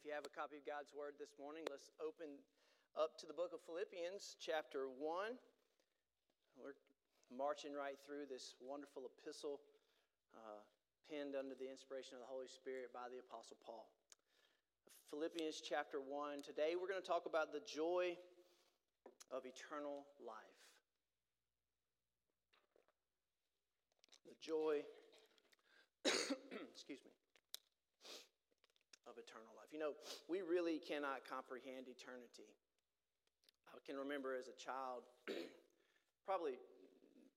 If you have a copy of God's Word this morning, let's open up to the book of Philippians, chapter 1. We're marching right through this wonderful epistle uh, penned under the inspiration of the Holy Spirit by the Apostle Paul. Philippians chapter 1. Today we're going to talk about the joy of eternal life. The joy, excuse me, eternal life. You know, we really cannot comprehend eternity. I can remember as a child, probably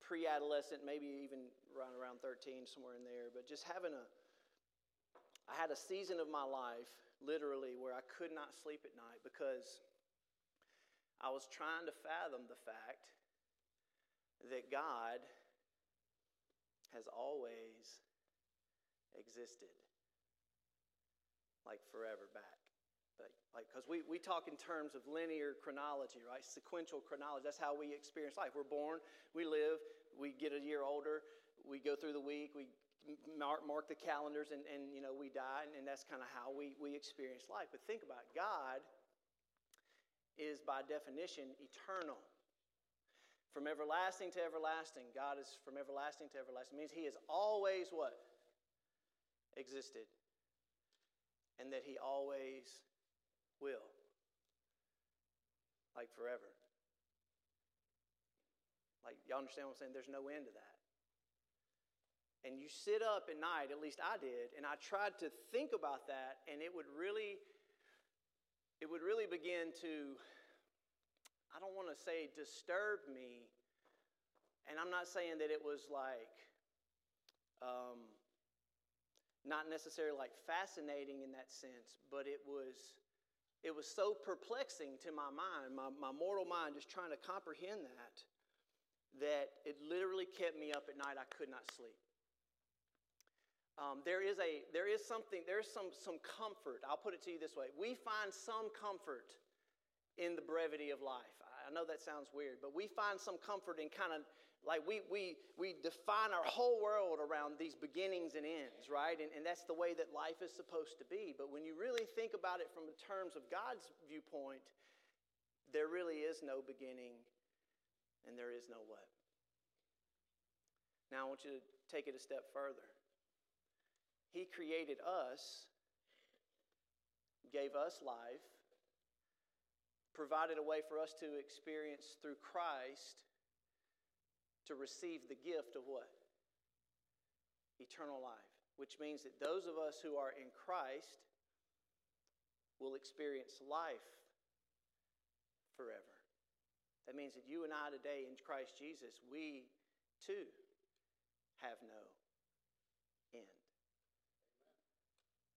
pre adolescent, maybe even around, around 13, somewhere in there, but just having a, I had a season of my life, literally, where I could not sleep at night because I was trying to fathom the fact that God has always existed like forever back. Like, because we, we talk in terms of linear chronology, right? Sequential chronology. That's how we experience life. We're born, we live, we get a year older, we go through the week, we mark, mark the calendars, and, and, you know, we die, and, and that's kind of how we, we experience life. But think about it. God is, by definition, eternal. From everlasting to everlasting, God is from everlasting to everlasting. It means He has always what? Existed and that He always will. Like forever. Like, y'all understand what I'm saying? There's no end to that. And you sit up at night, at least I did, and I tried to think about that, and it would really, it would really begin to, I don't want to say disturb me. And I'm not saying that it was like, um, not necessarily like fascinating in that sense, but it was it was so perplexing to my mind, my, my mortal mind, just trying to comprehend that, that it literally kept me up at night. I could not sleep. Um, there is a there is something there's some some comfort. I'll put it to you this way: we find some comfort in the brevity of life. I know that sounds weird, but we find some comfort in kind of like we, we, we define our whole world around these beginnings and ends, right? And, and that's the way that life is supposed to be. But when you really think about it from the terms of God's viewpoint, there really is no beginning and there is no what. Now I want you to take it a step further. He created us, gave us life, provided a way for us to experience through Christ to receive the gift of what? Eternal life, which means that those of us who are in Christ will experience life forever. That means that you and I today in Christ Jesus, we too have no end.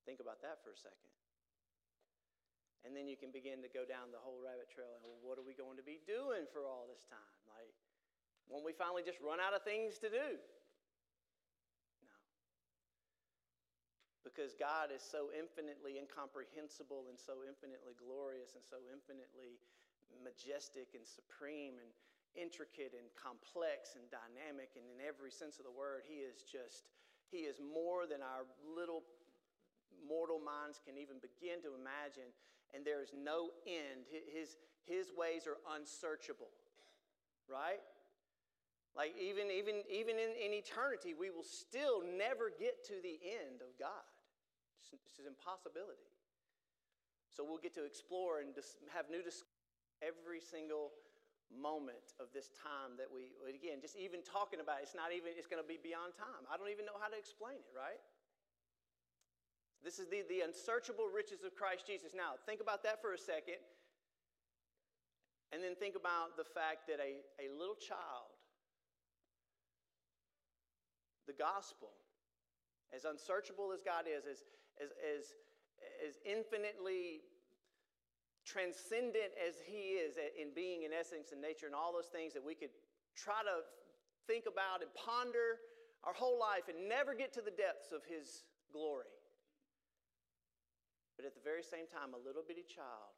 Think about that for a second. And then you can begin to go down the whole rabbit trail and well, what are we going to be doing for all this time? Like, when we finally just run out of things to do? No. Because God is so infinitely incomprehensible and so infinitely glorious and so infinitely majestic and supreme and intricate and complex and dynamic and in every sense of the word he is just he is more than our little mortal minds can even begin to imagine and there is no end his his ways are unsearchable right like even, even, even in, in eternity, we will still never get to the end of God. It's, an impossibility. So we'll get to explore and dis- have new discoveries every single moment of this time that we, again, just even talking about it, it's not even, it's going to be beyond time. I don't even know how to explain it, right? This is the, the unsearchable riches of Christ Jesus. Now, think about that for a second. And then think about the fact that a, a little child the gospel, as unsearchable as God is, as, as, as, as infinitely transcendent as He is in being, in essence, and nature, and all those things that we could try to think about and ponder our whole life and never get to the depths of His glory. But at the very same time, a little bitty child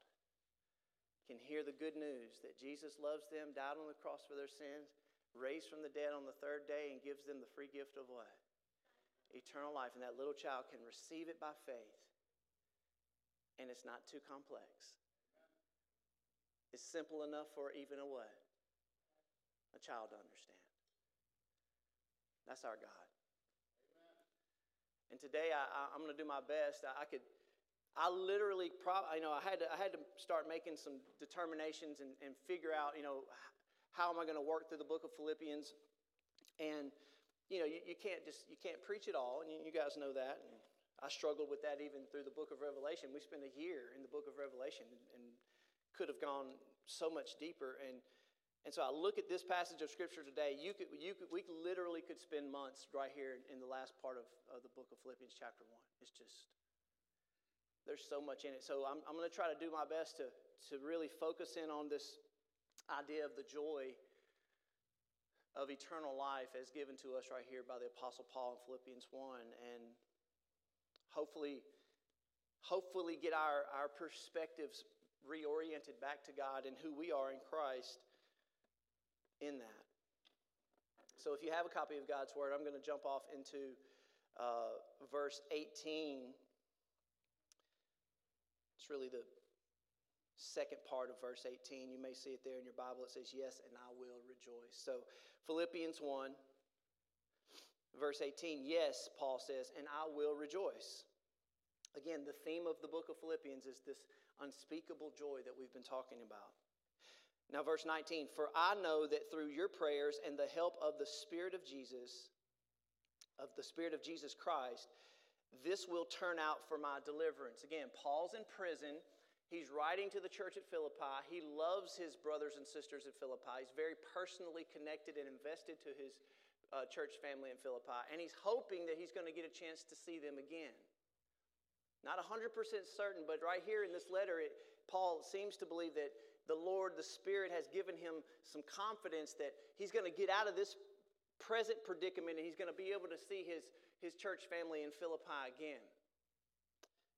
can hear the good news that Jesus loves them, died on the cross for their sins, raised from the dead on the third day and gives them the free gift of what? Eternal life. And that little child can receive it by faith and it's not too complex. It's simple enough for even a what? A child to understand. That's our God. And today I, am going to do my best. I, I, could, I literally, pro, you know, I had to, I had to start making some determinations and, and figure out, you know, how am I going to work through the book of Philippians? And you know, you, you can't just you can't preach it all, and you, you guys know that. And I struggled with that even through the book of Revelation. We spent a year in the book of Revelation and, and could have gone so much deeper. And and so I look at this passage of scripture today. You could, you could, we literally could spend months right here in the last part of, of the book of Philippians, chapter one. It's just there's so much in it. So I'm, I'm going to try to do my best to to really focus in on this idea of the joy of eternal life as given to us right here by the apostle paul in philippians 1 and hopefully hopefully get our, our perspectives reoriented back to god and who we are in christ in that. So if you have a copy of god's word i'm going to jump off into uh, verse 18 it's really the second part of verse 18. You may see it there in your Bible. It says, Yes, and I will rejoice. So, Philippians 1, verse 18. Yes, Paul says, and I will rejoice. Again, the theme of the book of Philippians is this unspeakable joy that we've been talking about. Now, verse 19 For I know that through your prayers and the help of the Spirit of Jesus, of the Spirit of Jesus Christ, this will turn out for my deliverance. Again, Paul's in prison. He's writing to the church at Philippi. He loves his brothers and sisters at Philippi. He's very personally connected and invested to his uh, church family in Philippi. And he's hoping that he's going to get a chance to see them again. Not 100% certain, but right here in this letter, it, Paul seems to believe that the Lord, the Spirit, has given him some confidence that he's going to get out of this present predicament and he's going to be able to see his, his church family in Philippi again.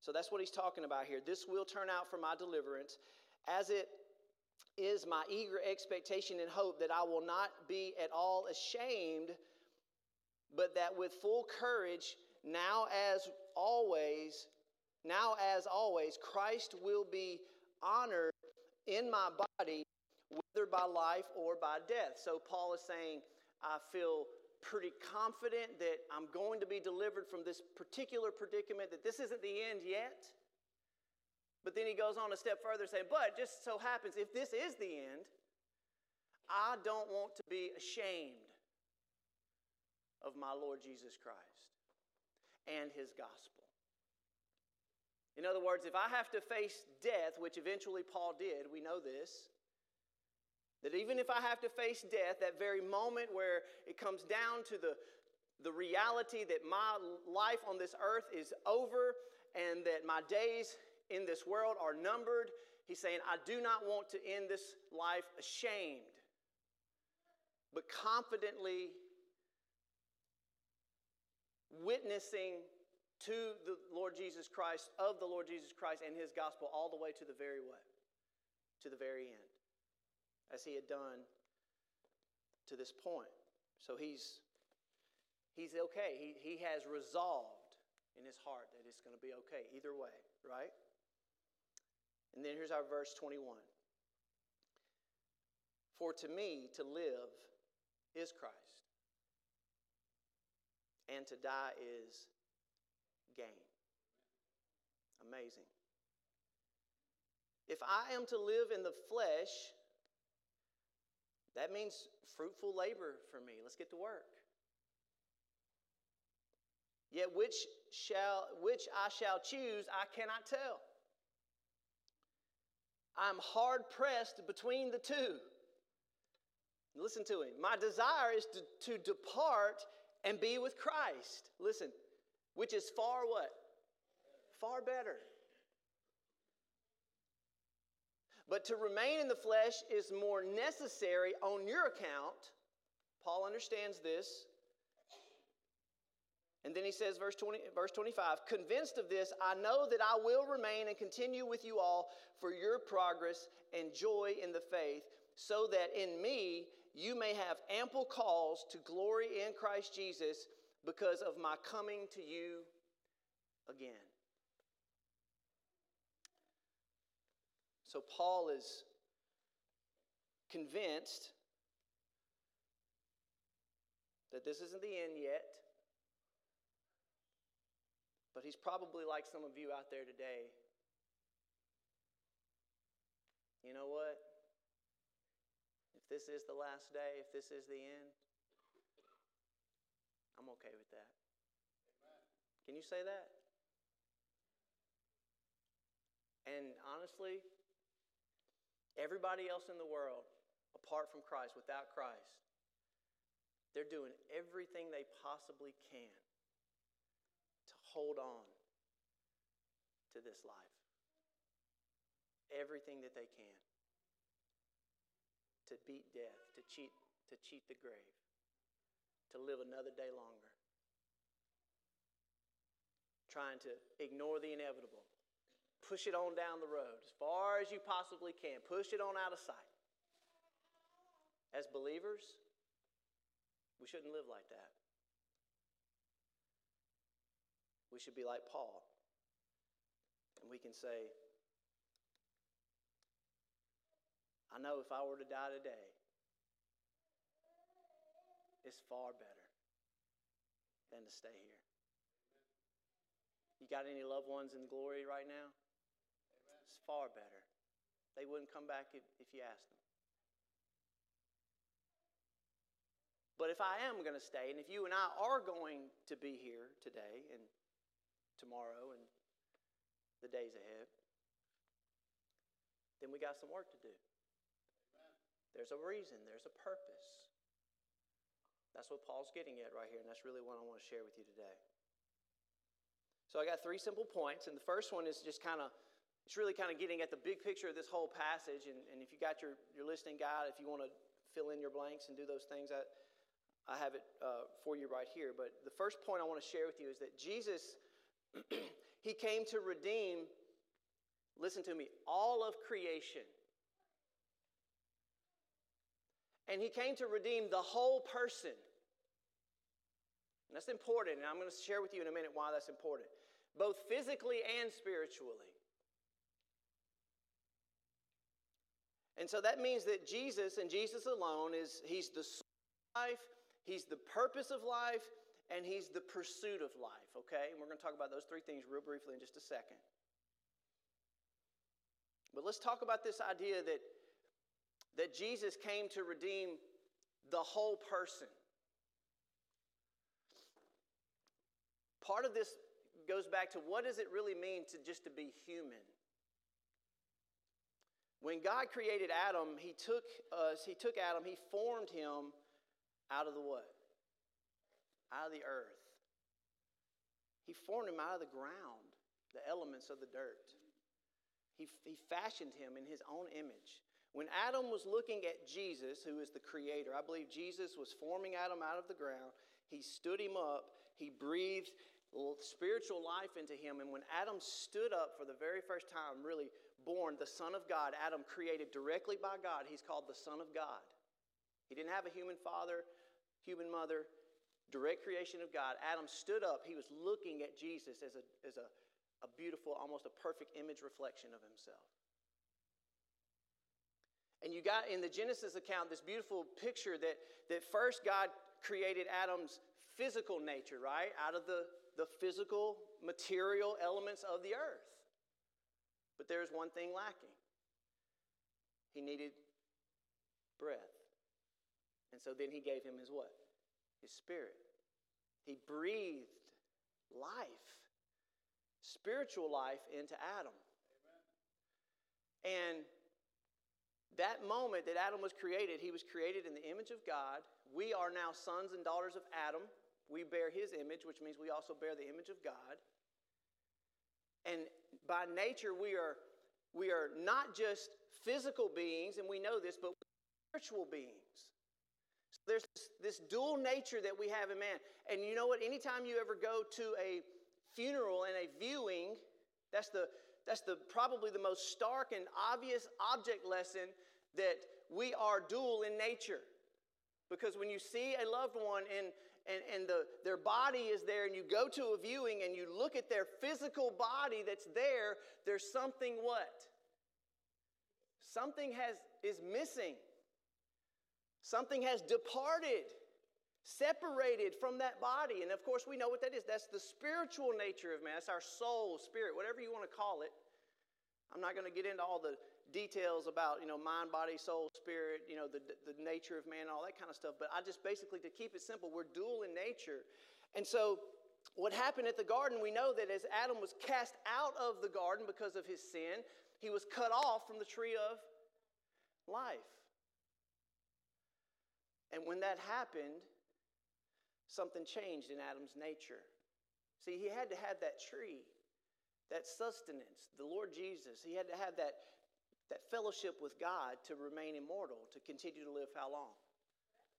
So that's what he's talking about here. This will turn out for my deliverance, as it is my eager expectation and hope that I will not be at all ashamed, but that with full courage, now as always, now as always, Christ will be honored in my body, whether by life or by death. So Paul is saying, I feel pretty confident that I'm going to be delivered from this particular predicament, that this isn't the end yet. But then he goes on a step further saying, But just so happens, if this is the end, I don't want to be ashamed of my Lord Jesus Christ and his gospel. In other words, if I have to face death, which eventually Paul did, we know this, that even if I have to face death, that very moment where it comes down to the, the reality that my life on this earth is over and that my days in this world are numbered, he's saying, I do not want to end this life ashamed, but confidently witnessing to the Lord Jesus Christ, of the Lord Jesus Christ and his gospel all the way to the very what? To the very end as he had done to this point. So he's, he's okay. He, he has resolved in his heart that it's going to be okay either way, right? And then here's our verse 21. For to me, to live is Christ, and to die is gain. Amazing. If I am to live in the flesh, that means fruitful labor for me. Let's get to work. Yet which shall which I shall choose, I cannot tell. I'm hard pressed between the two. Listen to him. My desire is to, to depart and be with Christ. Listen, which is far what? Far better. But to remain in the flesh is more necessary on your account. Paul understands this. And then he says, verse, 20, verse 25, convinced of this, I know that I will remain and continue with you all for your progress and joy in the faith, so that in me you may have ample cause to glory in Christ Jesus because of my coming to you again. So Paul is convinced that this isn't the end yet. But he's probably like some of you out there today. You know what? If this is the last day, if this is the end, I'm okay with that. Can you say that? And honestly, everybody else in the world, apart from Christ, without Christ, they're doing everything they possibly can to hold on to this life. Everything that they can to beat death, to cheat, to cheat the grave, to live another day longer. Trying to ignore the inevitable. Push it on down the road as far as you possibly can. Push it on out of sight. As believers, we shouldn't live like that. We should be like Paul. And we can say, I know if I were to die today, it's far better than to stay here. You got any loved ones in glory right now? Far better. They wouldn't come back if, if you asked them. But if I am going to stay, and if you and I are going to be here today and tomorrow and the days ahead, then we got some work to do. Amen. There's a reason, there's a purpose. That's what Paul's getting at right here, and that's really what I want to share with you today. So I got three simple points, and the first one is just kind of it's really kind of getting at the big picture of this whole passage. And, and if you got your, your listening guide, if you want to fill in your blanks and do those things, I, I have it uh, for you right here. But the first point I want to share with you is that Jesus he came to redeem, listen to me, all of creation. And he came to redeem the whole person. And that's important, and I'm going to share with you in a minute why that's important, both physically and spiritually. And so that means that Jesus and Jesus alone is he's the life, he's the purpose of life, and he's the pursuit of life, okay? And we're going to talk about those three things real briefly in just a second. But let's talk about this idea that, that Jesus came to redeem the whole person. Part of this goes back to what does it really mean to just to be human? When God created Adam, he took us, he took Adam, he formed him out of the what? out of the earth. He formed him out of the ground, the elements of the dirt. He, he fashioned him in his own image. When Adam was looking at Jesus, who is the creator, I believe Jesus was forming Adam out of the ground. He stood him up, he breathed spiritual life into him. And when Adam stood up for the very first time, really born, the Son of God, Adam created directly by God, he's called the Son of God. He didn't have a human father, human mother direct creation of God, Adam stood up. He was looking at Jesus as a, as a, a beautiful, almost a perfect image reflection of himself. And you got in the Genesis account this beautiful picture that, that first God created Adam's physical nature, right? Out of the, the physical, material elements of the earth. But there's one thing lacking he needed breath. And so then he gave him his what? his spirit. He breathed life, spiritual life into Adam. Amen. And that moment that Adam was created, he was created in the image of God. We are now sons and daughters of Adam. We bear his image, which means we also bear the image of God. And by nature, we are, we are not just physical beings, and we know this, but spiritual beings. So there's this dual nature that we have in man. And you know what? Anytime you ever go to a funeral and a viewing, that's the that's the probably the most stark and obvious object lesson that we are dual in nature. Because when you see a loved one and and, and the, their body is there, and you go to a viewing and you look at their physical body that's there, there's something what? something has, is missing. Something has departed, separated from that body. And of course, we know what that is. That's the spiritual nature of man. That's our soul, spirit, whatever you want to call it. I'm not going to get into all the details about, you know, mind, body, soul, spirit, you know, the, the nature of man, all that kind of stuff. But I just basically, to keep it simple, we're dual in nature. And so, what happened at the garden, we know that as Adam was cast out of the garden because of his sin, he was cut off from the tree of life. And when that happened, something changed in Adam's nature. See, he had to have that tree, that sustenance, the Lord Jesus. He had to have that, that fellowship with God to remain immortal, to continue to live how long?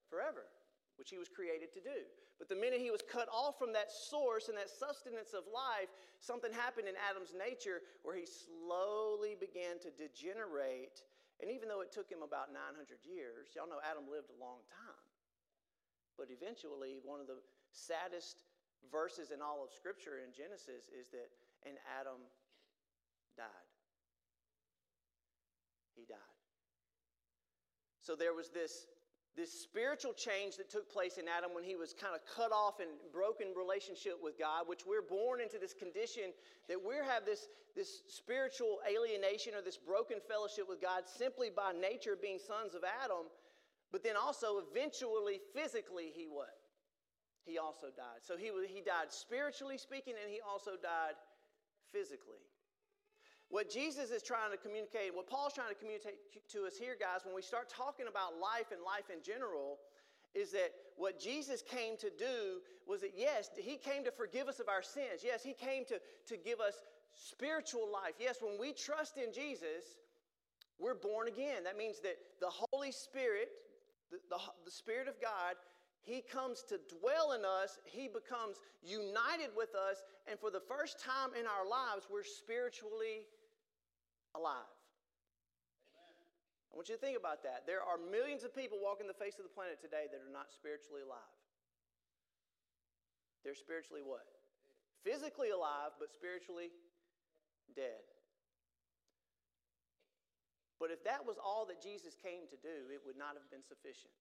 Forever, which he was created to do. But the minute he was cut off from that source and that sustenance of life, something happened in Adam's nature where he slowly began to degenerate and even though it took him about 900 years, y'all know Adam lived a long time. But eventually, one of the saddest verses in all of Scripture in Genesis is that, and Adam died. He died. So there was this this spiritual change that took place in Adam when he was kind of cut off and broken relationship with God, which we're born into this condition that we have this, this spiritual alienation or this broken fellowship with God simply by nature being sons of Adam. But then also, eventually, physically, he what? He also died. So he, he died spiritually speaking, and he also died physically. What Jesus is trying to communicate, what Paul's trying to communicate to us here, guys, when we start talking about life and life in general, is that what Jesus came to do was that, yes, he came to forgive us of our sins. Yes, he came to, to give us spiritual life. Yes, when we trust in Jesus, we're born again. That means that the Holy Spirit, the, the, the Spirit of God, he comes to dwell in us. He becomes united with us. And for the first time in our lives, we're spiritually alive. I want you to think about that. There are millions of people walking the face of the planet today that are not spiritually alive. They're spiritually what? Physically alive, but spiritually dead. But if that was all that Jesus came to do, it would not have been sufficient.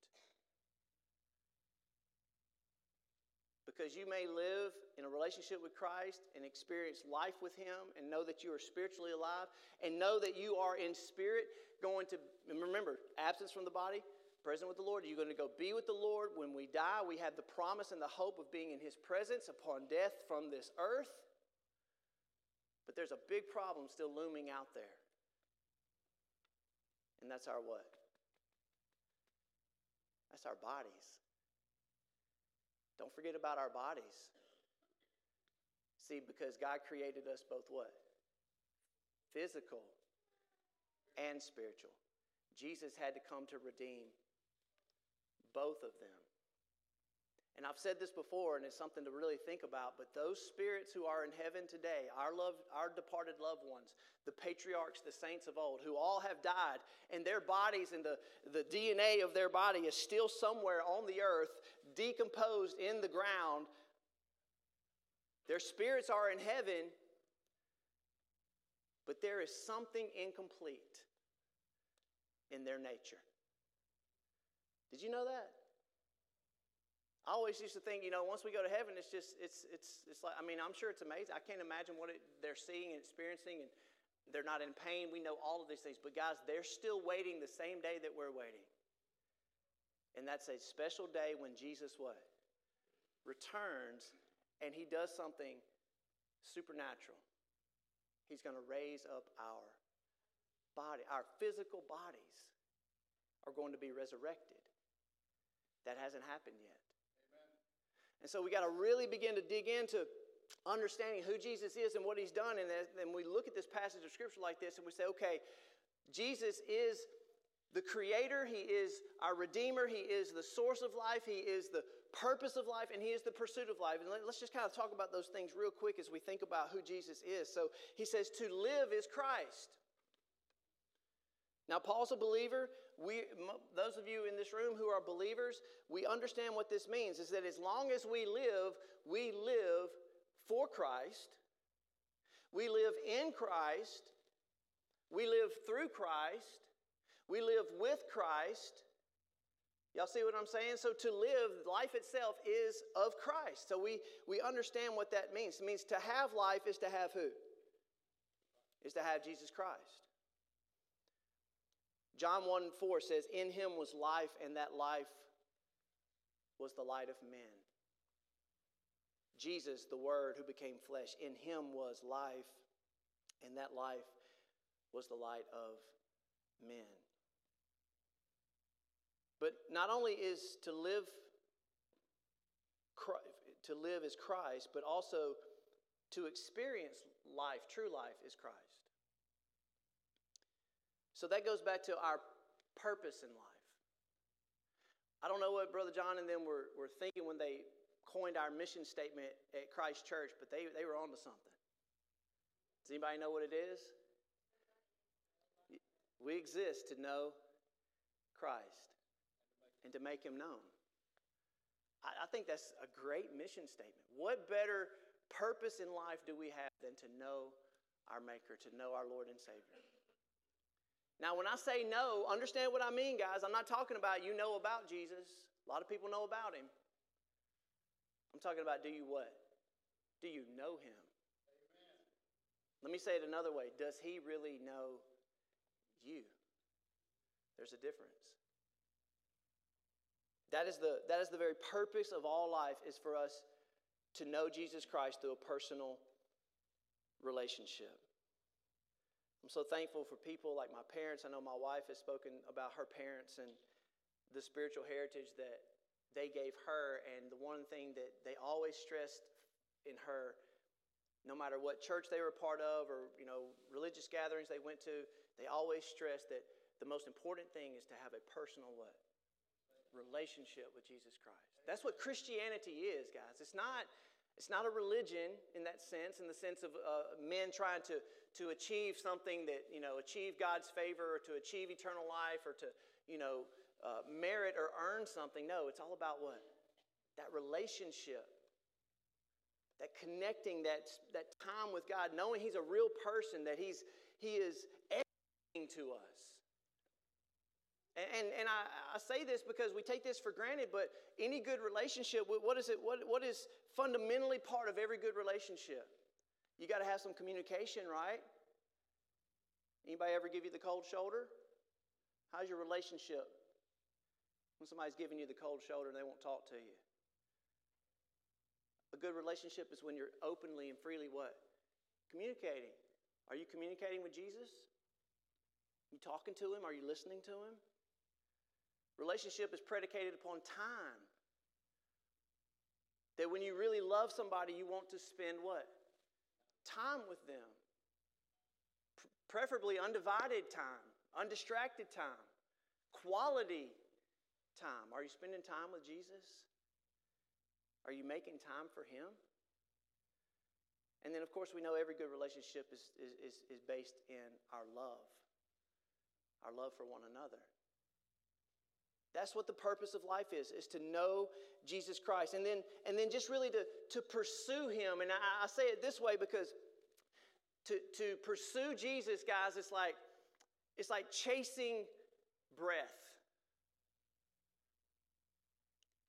Because you may live in a relationship with Christ and experience life with Him and know that you are spiritually alive and know that you are in spirit going to, remember, absence from the body, present with the Lord. You're going to go be with the Lord. When we die, we have the promise and the hope of being in His presence upon death from this earth. But there's a big problem still looming out there. And that's our what? That's our bodies. Don't forget about our bodies. See, because God created us both what? Physical and spiritual. Jesus had to come to redeem both of them. And I've said this before, and it's something to really think about, but those spirits who are in heaven today, our, loved, our departed loved ones, the patriarchs, the saints of old, who all have died, and their bodies and the, the DNA of their body is still somewhere on the earth, decomposed in the ground. Their spirits are in heaven, but there is something incomplete in their nature. Did you know that? I always used to think, you know, once we go to heaven, it's just, it's, it's, it's like, I mean, I'm sure it's amazing. I can't imagine what it, they're seeing and experiencing, and they're not in pain. We know all of these things. But guys, they're still waiting the same day that we're waiting. And that's a special day when Jesus what? Returns and he does something supernatural. He's going to raise up our body. Our physical bodies are going to be resurrected. That hasn't happened yet. Amen. And so we got to really begin to dig into understanding who Jesus is and what he's done. And then we look at this passage of scripture like this and we say, okay, Jesus is the creator, He is our redeemer, He is the source of life, He is the purpose of life, and He is the pursuit of life. And let's just kind of talk about those things real quick as we think about who Jesus is. So He says, To live is Christ. Now, Paul's a believer. We, those of you in this room who are believers, we understand what this means is that as long as we live, we live for Christ, we live in Christ, we live through Christ, We live with Christ. Y'all see what I'm saying? So to live, life itself is of Christ. So we, we understand what that means. It means to have life is to have who? Is to have Jesus Christ. John 1 4 says, In him was life, and that life was the light of men. Jesus, the Word who became flesh, in him was life, and that life was the light of men. But not only is to live to live is Christ, but also to experience life, true life is Christ. So that goes back to our purpose in life. I don't know what Brother John and them were, were thinking when they coined our mission statement at Christ Church, but they, they were onto something. Does anybody know what it is? We exist to know Christ and to make him known. I, I think that's a great mission statement. What better purpose in life do we have than to know our Maker, to know our Lord and Savior? Now, when I say know, understand what I mean, guys. I'm not talking about you know about Jesus. A lot of people know about him. I'm talking about do you what? Do you know him? Amen. Let me say it another way. Does he really know you? There's a difference. That is the, that is the very purpose of all life is for us to know Jesus Christ through a personal relationship. I'm so thankful for people like my parents. I know my wife has spoken about her parents and the spiritual heritage that they gave her. And the one thing that they always stressed in her, no matter what church they were part of or you know religious gatherings they went to, they always stressed that the most important thing is to have a personal what? Relationship with Jesus Christ. That's what Christianity is, guys. It's not it's not a religion in that sense, in the sense of uh, men trying to, to achieve something that, you know, achieve God's favor or to achieve eternal life or to, you know, uh, merit or earn something. No, it's all about what? That relationship. That connecting, that, that time with God, knowing He's a real person, that He's, He is everything to us. And, and, I, I, say this because we take this for granted, but any good relationship, what is it? What, what is fundamentally part of every good relationship? You got to have some communication, right? Anybody ever give you the cold shoulder? How's your relationship when somebody's giving you the cold shoulder and they won't talk to you? A good relationship is when you're openly and freely what? Communicating. Are you communicating with Jesus? You talking to him? Are you listening to him? Relationship is predicated upon time. That when you really love somebody, you want to spend what? Time with them. Preferably undivided time, undistracted time, quality time. Are you spending time with Jesus? Are you making time for Him? And then, of course, we know every good relationship is, is, is based in our love, our love for one another. That's what the purpose of life is, is to know Jesus Christ. And then, and then just really to, to pursue him. And I, I say it this way because to, to pursue Jesus, guys, it's like, it's like chasing breath.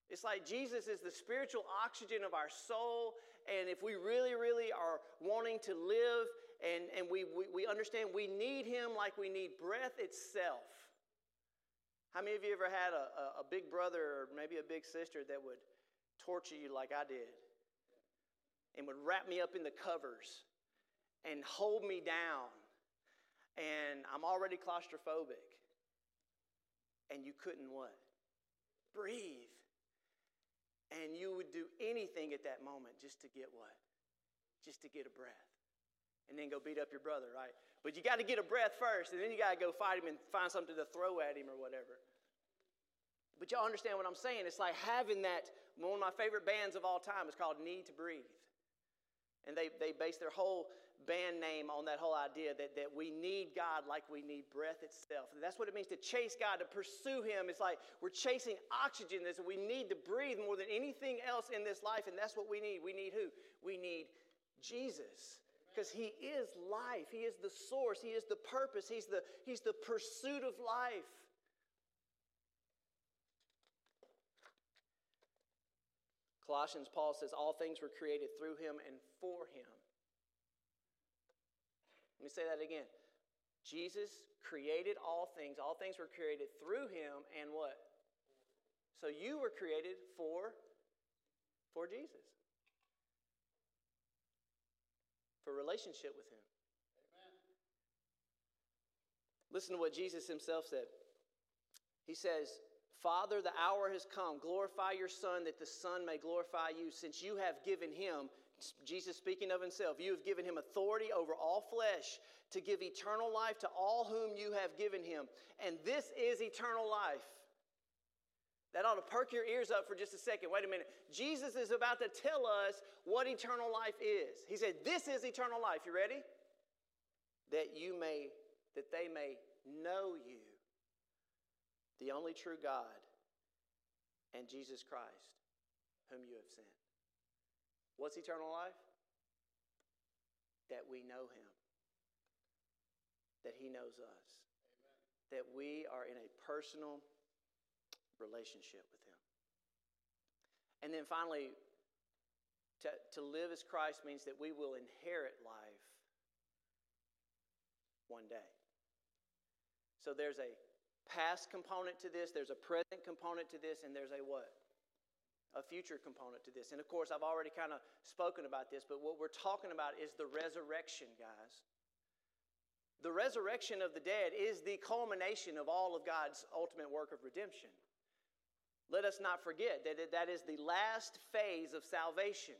It's like Jesus is the spiritual oxygen of our soul. And if we really, really are wanting to live and, and we, we, we understand we need Him like we need breath itself, how many of you ever had a, a, big brother or maybe a big sister that would torture you like I did and would wrap me up in the covers and hold me down? And I'm already claustrophobic. And you couldn't what? Breathe. And you would do anything at that moment just to get what? Just to get a breath. And then go beat up your brother, right? But you got to get a breath first, and then you got to go fight him and find something to throw at him or whatever. But y'all understand what I'm saying? It's like having that. One of my favorite bands of all time is called Need to Breathe. And they, they base their whole band name on that whole idea that, that we need God like we need breath itself. And that's what it means to chase God, to pursue Him. It's like we're chasing oxygen. That we need to breathe more than anything else in this life. And that's what we need. We need who? We need Jesus. Because He is life. He is the source. He is the purpose. He's the, he's the pursuit of life. Colossians, Paul says, All things were created through Him and for Him. Let me say that again. Jesus created all things. All things were created through Him and what? So you were created for, for Jesus. For relationship with Him. Amen. Listen to what Jesus Himself said. He says, Father, the hour has come. Glorify your Son, that the Son may glorify you, since you have given him, Jesus speaking of himself, you have given him authority over all flesh to give eternal life to all whom you have given him. And this is eternal life. That ought to perk your ears up for just a second. Wait a minute. Jesus is about to tell us what eternal life is. He said, This is eternal life. You ready? That you may, that they may know you, the only true God, and Jesus Christ, whom you have sent. What's eternal life? That we know him, that he knows us, Amen. that we are in a personal relationship with him. And then finally, to, to live as Christ means that we will inherit life one day. So there's a past component to this, there's a present component to this, and there's a what? A future component to this. And of course, I've already kind of spoken about this, but what we're talking about is the resurrection, guys. The resurrection of the dead is the culmination of all of God's ultimate work of redemption. Let us not forget that that is the last phase of salvation.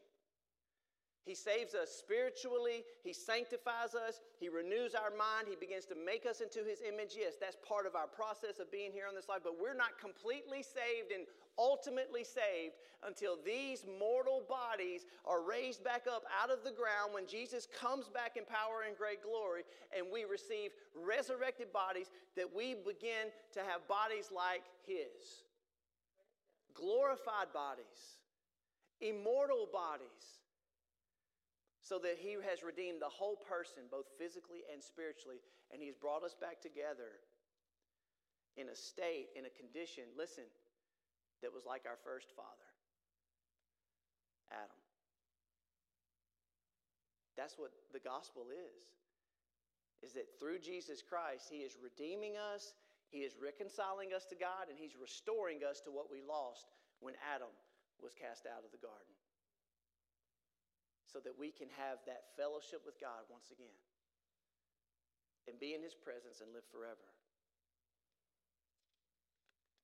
He saves us spiritually. He sanctifies us. He renews our mind. He begins to make us into His image. Yes, that's part of our process of being here on this life, but we're not completely saved and ultimately saved until these mortal bodies are raised back up out of the ground when Jesus comes back in power and great glory and we receive resurrected bodies that we begin to have bodies like His. Glorified bodies, immortal bodies so that He has redeemed the whole person, both physically and spiritually, and He's brought us back together in a state, in a condition, listen, that was like our first father, Adam. That's what the gospel is. Is that through Jesus Christ, He is redeeming us, He is reconciling us to God, and He's restoring us to what we lost when Adam was cast out of the garden so that we can have that fellowship with God once again and be in His presence and live forever.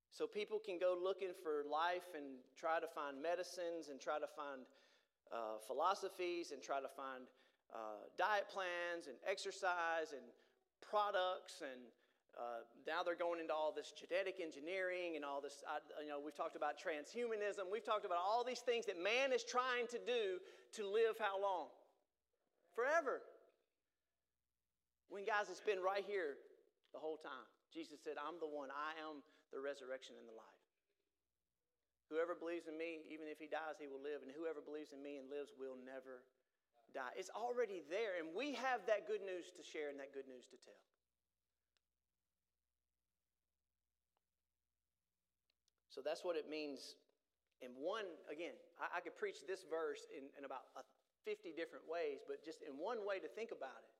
So people can go looking for life and try to find medicines and try to find uh, philosophies and try to find uh, diet plans and exercise and products and uh, now they're going into all this genetic engineering and all this. I, you know, we've talked about transhumanism. We've talked about all these things that man is trying to do to live how long? Forever. When, guys, it's been right here the whole time. Jesus said, I'm the one. I am the resurrection and the life. Whoever believes in me, even if he dies, he will live. And whoever believes in me and lives will never die. It's already there. And we have that good news to share and that good news to tell. So that's what it means. In one, again, I, I could preach this verse in, in about 50 different ways, but just in one way to think about it.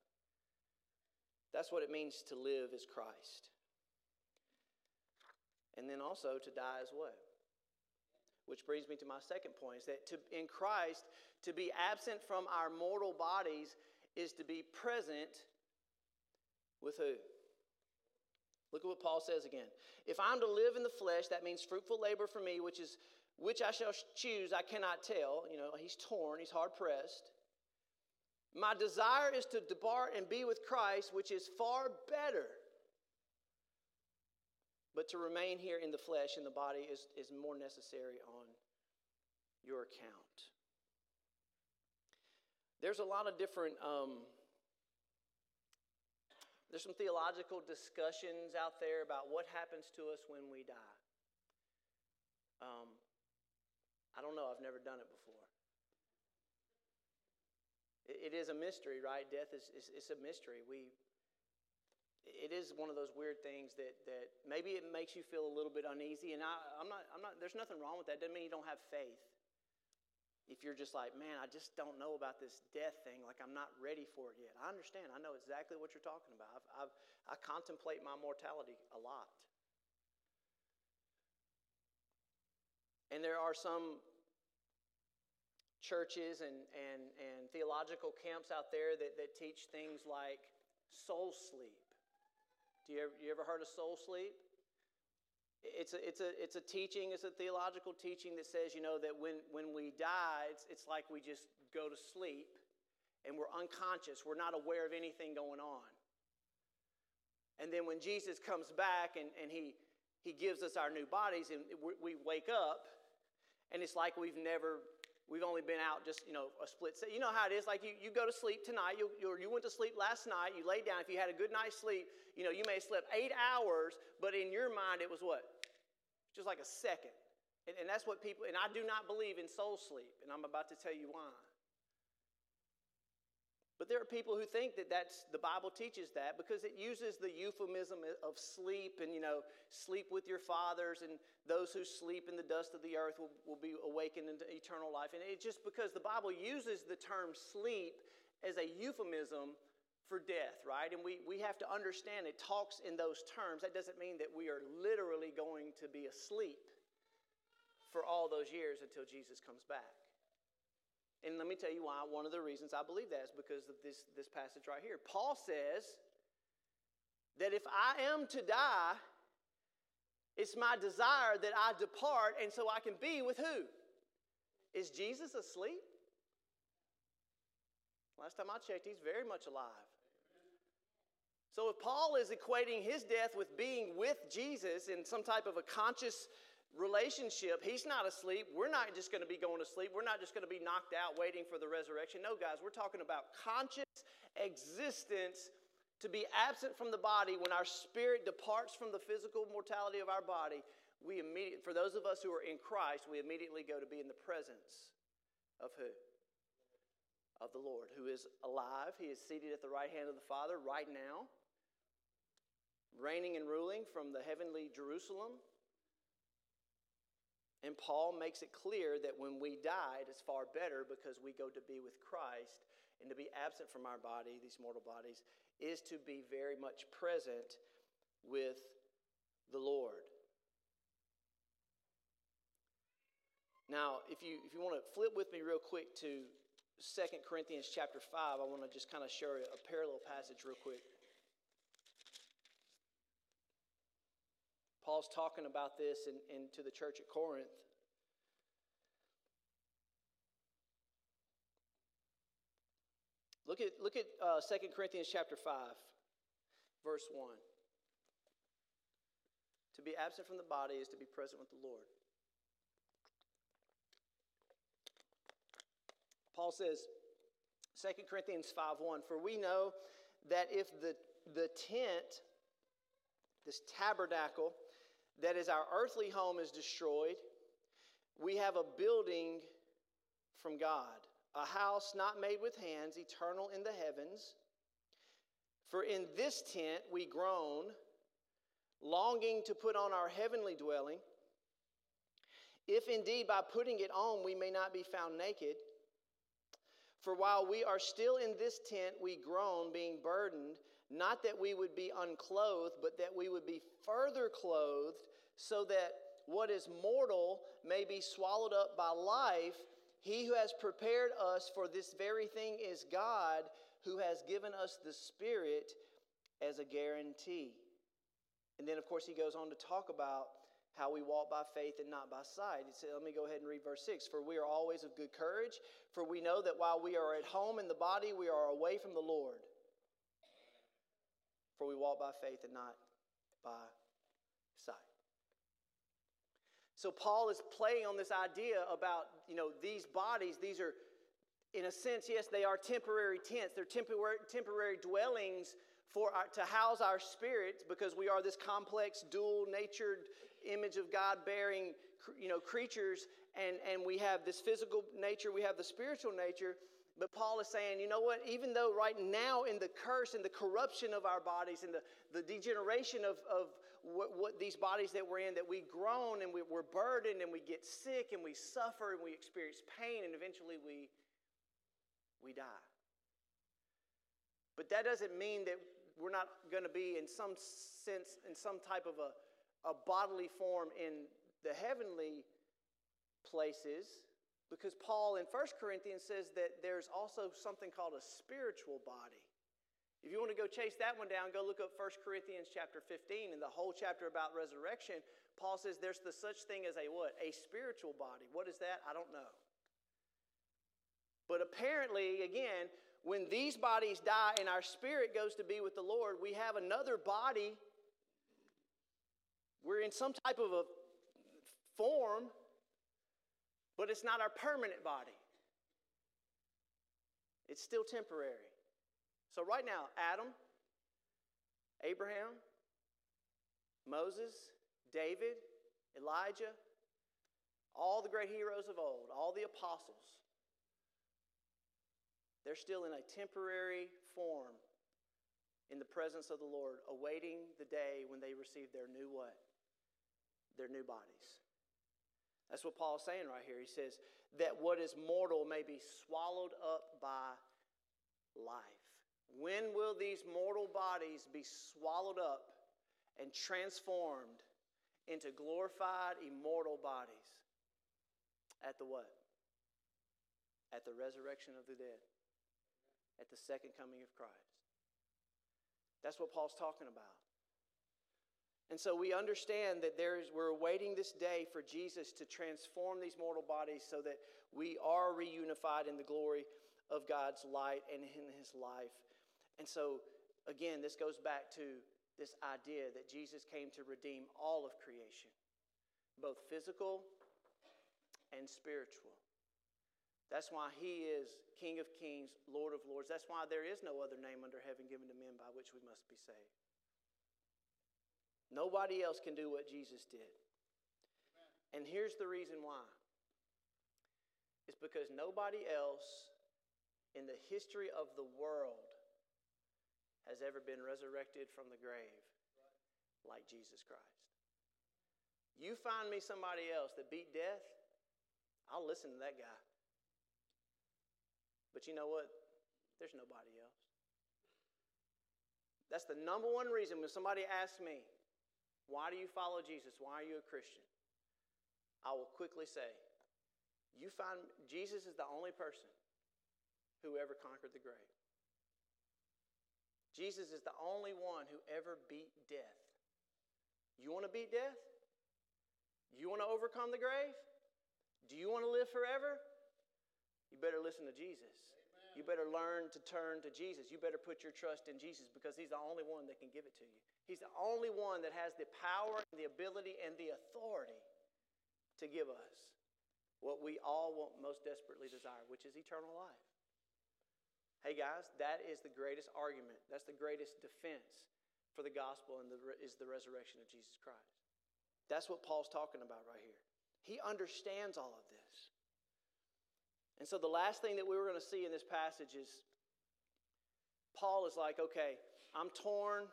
That's what it means to live as Christ. And then also to die as what? Which brings me to my second point is that to, in Christ, to be absent from our mortal bodies is to be present with who? Look at what Paul says again. If I'm to live in the flesh, that means fruitful labor for me, which is which I shall choose, I cannot tell. You know, he's torn, he's hard pressed. My desire is to depart and be with Christ, which is far better. But to remain here in the flesh, in the body, is, is more necessary on your account. There's a lot of different um, there's some theological discussions out there about what happens to us when we die. Um, I don't know, I've never done it before. It is a mystery, right? Death is, is, is a mystery. We, it is one of those weird things that, that maybe it makes you feel a little bit uneasy. And I, I'm not, I'm not, there's nothing wrong with that. Doesn't mean you don't have faith. If you're just like, man, I just don't know about this death thing, like I'm not ready for it yet. I understand. I know exactly what you're talking about. I've, I've, I contemplate my mortality a lot. And there are some churches and, and, and theological camps out there that, that teach things like soul sleep. Do you ever, you ever heard of soul sleep? It's a, it's, a, it's a teaching, it's a theological teaching that says, you know, that when, when we die, it's, it's like we just go to sleep and we're unconscious. We're not aware of anything going on. And then when Jesus comes back and, and he, he gives us our new bodies and we, wake up, and it's like we've never We've only been out just, you know, a split second. You know how it is. Like you, you go to sleep tonight. You, you, you went to sleep last night. You lay down. If you had a good night's sleep, you know, you may have slept eight hours, but in your mind it was what? Just like a second. And, and that's what people, and I do not believe in soul sleep. And I'm about to tell you why. But there are people who think that that's the Bible teaches that because it uses the euphemism of sleep and you know sleep with your fathers and those who sleep in the dust of the earth will, will be awakened into eternal life. And it's just because the Bible uses the term sleep as a euphemism for death, right? And we, we have to understand it talks in those terms. That doesn't mean that we are literally going to be asleep for all those years until Jesus comes back. And let me tell you why. One of the reasons I believe that is because of this, this passage right here. Paul says that if I am to die, it's my desire that I depart and so I can be with who? Is Jesus asleep? Last time I checked, he's very much alive. So if Paul is equating his death with being with Jesus in some type of a conscious relationship. He's not asleep. We're not just going to be going to sleep. We're not just going to be knocked out waiting for the resurrection. No, guys, we're talking about conscious existence to be absent from the body when our spirit departs from the physical mortality of our body. We immediately, for those of us who are in Christ, we immediately go to be in the presence of who? Of the Lord, who is alive. He is seated at the right hand of the Father right now, reigning and ruling from the heavenly Jerusalem and Paul makes it clear that when we die, it is far better because we go to be with Christ. And to be absent from our body, these mortal bodies, is to be very much present with the Lord. Now, if you, if you want to flip with me real quick to 2 Corinthians chapter 5, I want to just kind of show a parallel passage real quick. Paul's talking about this in, in, to the church at Corinth. Look at, look at uh, 2 Corinthians chapter 5, verse 1. To be absent from the body is to be present with the Lord. Paul says, 2 Corinthians 5 1, For we know that if the, the tent, this tabernacle, that is, our earthly home is destroyed, we have a building from God, a house not made with hands, eternal in the heavens. For in this tent we groan, longing to put on our heavenly dwelling. If indeed by putting it on we may not be found naked. For while we are still in this tent, we groan, being burdened, not that we would be unclothed, but that we would be further clothed so that what is mortal may be swallowed up by life. He who has prepared us for this very thing is God, who has given us the Spirit as a guarantee. And then, of course, he goes on to talk about how we walk by faith and not by sight. He said, let me go ahead and read verse 6. For we are always of good courage, for we know that while we are at home in the body, we are away from the Lord. For we walk by faith and not by sight. So Paul is playing on this idea about, you know, these bodies, these are, in a sense, yes, they are temporary tents. They're temporary, temporary dwellings for our, to house our spirits because we are this complex, dual natured image of God bearing, you know, creatures. And, and we have this physical nature, we have the spiritual nature. But Paul is saying, you know what? Even though right now, in the curse and the corruption of our bodies and the, the degeneration of, of what, what these bodies that we're in, that we groan and we, we're burdened and we get sick and we suffer and we experience pain and eventually we, we die. But that doesn't mean that we're not going to be, in some sense, in some type of a, a bodily form in the heavenly places because Paul in 1 Corinthians says that there's also something called a spiritual body. If you want to go chase that one down, go look up 1 Corinthians chapter 15 and the whole chapter about resurrection. Paul says there's the such thing as a what? A spiritual body. What is that? I don't know. But apparently, again, when these bodies die and our spirit goes to be with the Lord, we have another body. We're in some type of a form but it's not our permanent body. It's still temporary. So, right now, Adam, Abraham, Moses, David, Elijah, all the great heroes of old, all the apostles, they're still in a temporary form in the presence of the Lord, awaiting the day when they receive their new what? Their new bodies. That's what Paul's saying right here. He says that what is mortal may be swallowed up by life. When will these mortal bodies be swallowed up and transformed into glorified, immortal bodies? At the what? At the resurrection of the dead. At the second coming of Christ. That's what Paul's talking about. And so we understand that there is, we're awaiting this day for Jesus to transform these mortal bodies so that we are reunified in the glory of God's light and in his life. And so, again, this goes back to this idea that Jesus came to redeem all of creation, both physical and spiritual. That's why he is King of kings, Lord of lords. That's why there is no other name under heaven given to men by which we must be saved. Nobody else can do what Jesus did. And here's the reason why it's because nobody else in the history of the world has ever been resurrected from the grave like Jesus Christ. You find me somebody else that beat death, I'll listen to that guy. But you know what? There's nobody else. That's the number one reason when somebody asks me, why do you follow Jesus? Why are you a Christian? I will quickly say, you find Jesus is the only person who ever conquered the grave. Jesus is the only one who ever beat death. You want to beat death? You want to overcome the grave? Do you want to live forever? You better listen to Jesus. You better learn to turn to Jesus. You better put your trust in Jesus because He's the only one that can give it to you. He's the only one that has the power and the ability and the authority to give us what we all want most desperately desire, which is eternal life. Hey guys, that is the greatest argument. That's the greatest defense for the gospel and the, is the resurrection of Jesus Christ. That's what Paul's talking about right here. He understands all of this. And so the last thing that we were going to see in this passage is Paul is like, okay, I'm torn.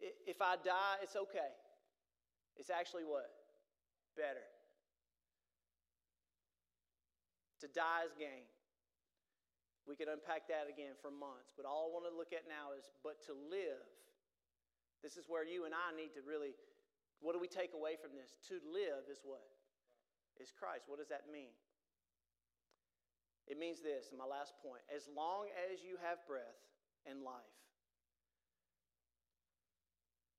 If I die, it's okay. It's actually what? Better. To die is gain. We could unpack that again for months, but all I want to look at now is but to live. This is where you and I need to really, what do we take away from this? To live is what? Is Christ. What does that mean? It means this, and my last point as long as you have breath and life,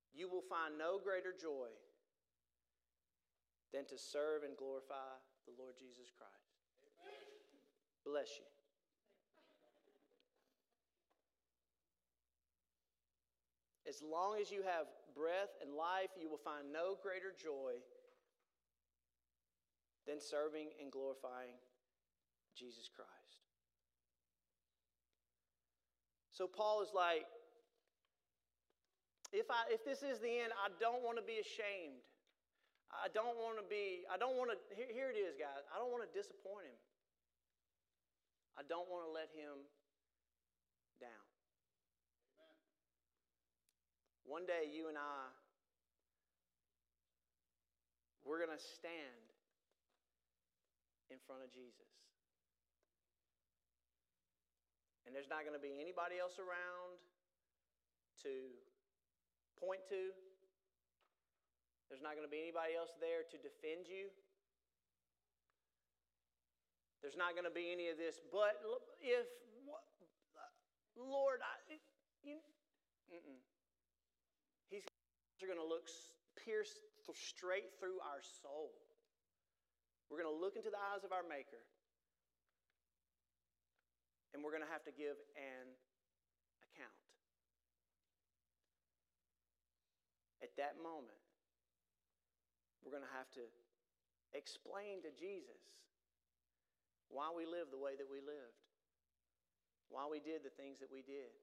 you will find no greater joy than to serve and glorify the Lord Jesus Christ. Amen. Bless you. As long as you have breath and life, you will find no greater joy than serving and glorifying Jesus Christ. So Paul is like, if, I, if this is the end, I don't want to be ashamed. I don't want to be, I don't want to, here, here it is, guys. I don't want to disappoint him. I don't want to let him down. Amen. One day, you and I, we're going to stand in front of Jesus. And there's not going to be anybody else around to point to. There's not going to be anybody else there to defend you. There's not going to be any of this, but if, uh, Lord, I, you, mm-mm. He's going to look pierce straight through our soul. We're going to look into the eyes of our Maker, and we're going to have to give an account. At that moment, we're going to have to explain to Jesus why we lived the way that we lived, why we did the things that we did,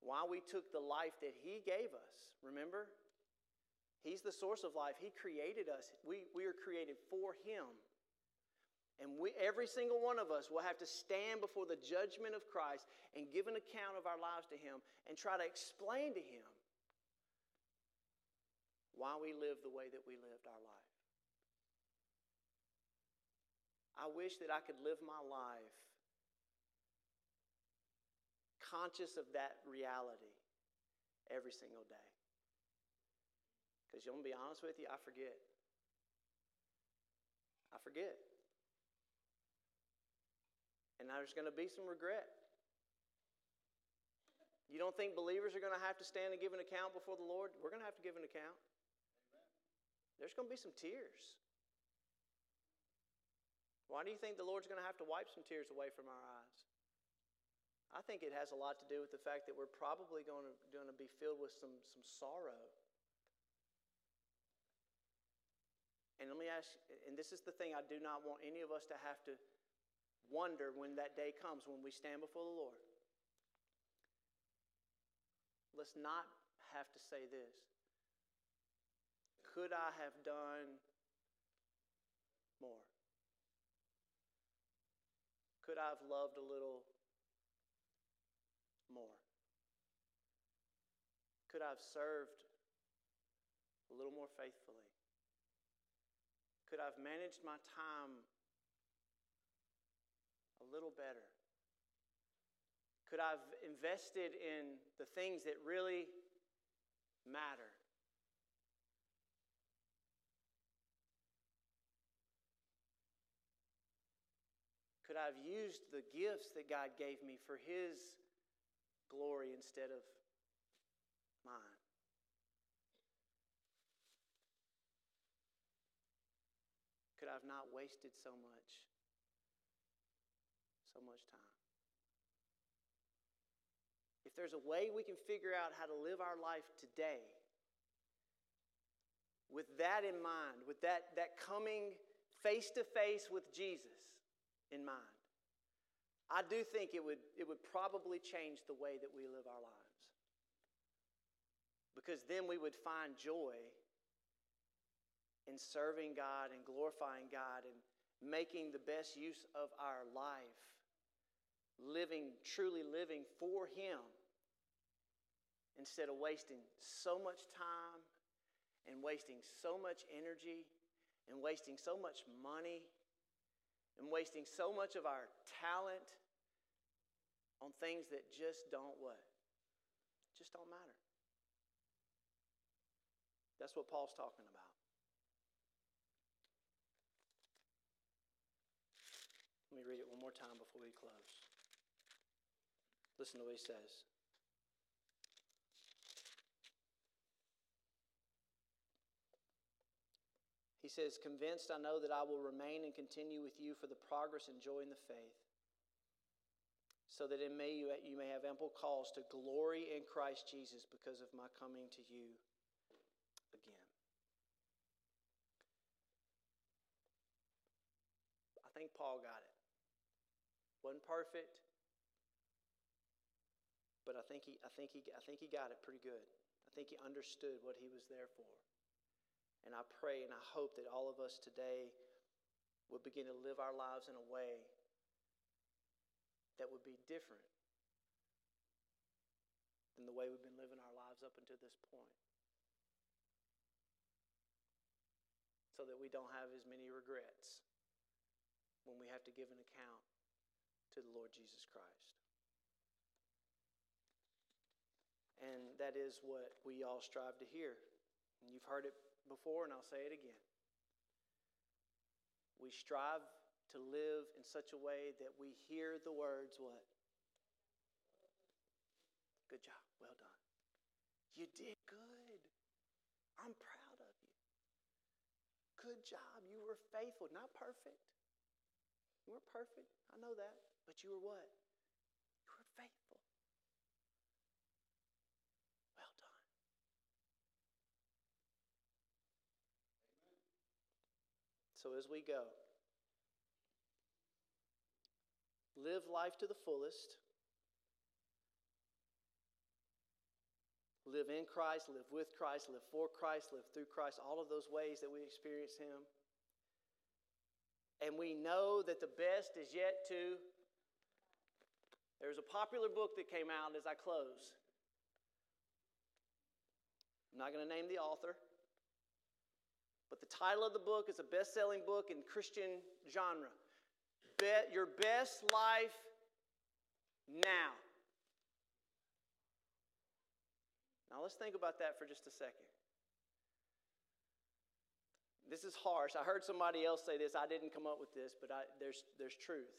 why we took the life that He gave us. Remember? He's the source of life. He created us. We, we are created for Him. And we, every single one of us will have to stand before the judgment of Christ and give an account of our lives to Him and try to explain to Him why we lived the way that we lived our life. I wish that I could live my life conscious of that reality every single day. Because going to be honest with you, I forget. I forget. And there's going to be some regret. You don't think believers are going to have to stand and give an account before the Lord? We're going to have to give an account. Amen. There's going to be some tears. Why do you think the Lord's going to have to wipe some tears away from our eyes? I think it has a lot to do with the fact that we're probably going to, going to be filled with some, some sorrow. And let me ask, and this is the thing I do not want any of us to have to wonder when that day comes, when we stand before the Lord. Let's not have to say this Could I have done more? Could I have loved a little more? Could I have served a little more faithfully? Could I have managed my time a little better? Could I have invested in the things that really matter? Could I have used the gifts that God gave me for His glory instead of mine? Could I have not wasted so much, so much time? If there's a way we can figure out how to live our life today, with that in mind, with that, that coming face to face with Jesus, in mind. I do think it would, it would probably change the way that we live our lives. Because then we would find joy in serving God and glorifying God and making the best use of our life, living, truly living for Him, instead of wasting so much time and wasting so much energy and wasting so much money and wasting so much of our talent on things that just don't what? Just don't matter. That's what Paul's talking about. Let me read it one more time before we close. Listen to what he says. He says, Convinced I know that I will remain and continue with you for the progress and joy in the faith, so that in me you, you may have ample cause to glory in Christ Jesus because of my coming to you again. I think Paul got it. Wasn't perfect, but I think he, I think he, I think he got it pretty good. I think he understood what he was there for. And I pray and I hope that all of us today will begin to live our lives in a way that would be different than the way we've been living our lives up until this point. So that we don't have as many regrets when we have to give an account to the Lord Jesus Christ. And that is what we all strive to hear. And you've heard it before, and I'll say it again. We strive to live in such a way that we hear the words, what? Good job. Well done. You did good. I'm proud of you. Good job. You were faithful. Not perfect. You weren't perfect. I know that. But you were what? You were faithful. Well done. So as we go, live life to the fullest. Live in Christ, live with Christ, live for Christ, live through Christ, all of those ways that we experience Him. And we know that the best is yet to. There's a popular book that came out as I close. I'm not going to name the author, but the title of the book is a best selling book in Christian genre. Bet your best life now. Now let's think about that for just a second. This is harsh. I heard somebody else say this. I didn't come up with this, but I, there's, there's truth.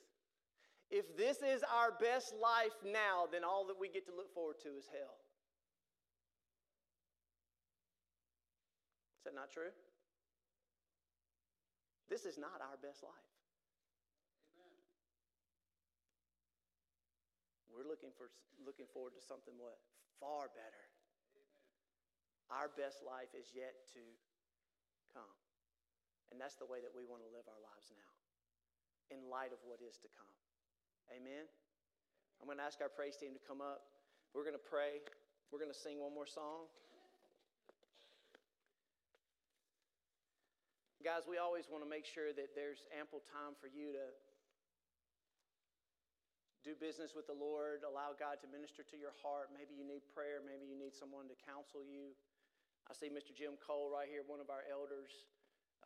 If this is our best life now, then all that we get to look forward to is hell. Is that not true? This is not our best life. Amen. We're looking for looking forward to something what far better. Our best life is yet to come. And that's the way that we want to live our lives now, in light of what is to come. Amen? I'm going to ask our praise team to come up. We're going to pray. We're going to sing one more song. Guys, we always want to make sure that there's ample time for you to do business with the Lord, allow God to minister to your heart. Maybe you need prayer, maybe you need someone to counsel you. I see Mr. Jim Cole right here, one of our elders.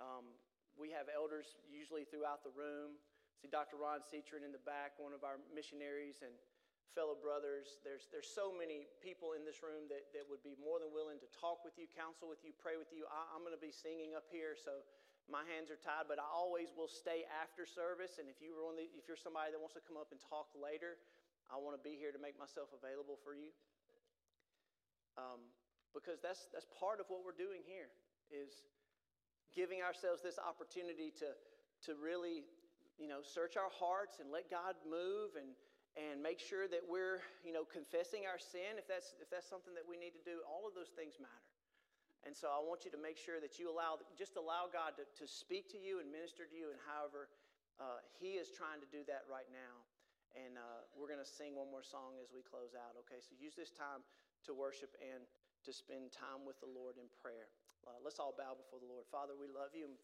Um, we have elders usually throughout the room. I See Dr. Ron Citron in the back, one of our missionaries and fellow brothers. There's, there's so many people in this room that, that would be more than willing to talk with you, counsel with you, pray with you. I, I'm going to be singing up here, so my hands are tied, but I always will stay after service. And if, you were the, if you're somebody that wants to come up and talk later, I want to be here to make myself available for you. Um, because that's, that's part of what we're doing here is giving ourselves this opportunity to, to really you know, search our hearts and let God move and, and make sure that we're, you know, confessing our sin if that's, if that's something that we need to do. All of those things matter. And so I want you to make sure that you allow, just allow God to, to speak to you and minister to you, and however uh, He is trying to do that right now. And uh, we're going to sing one more song as we close out, okay? So use this time to worship and to spend time with the Lord in prayer. Uh, let's all bow before the Lord. Father, we love you.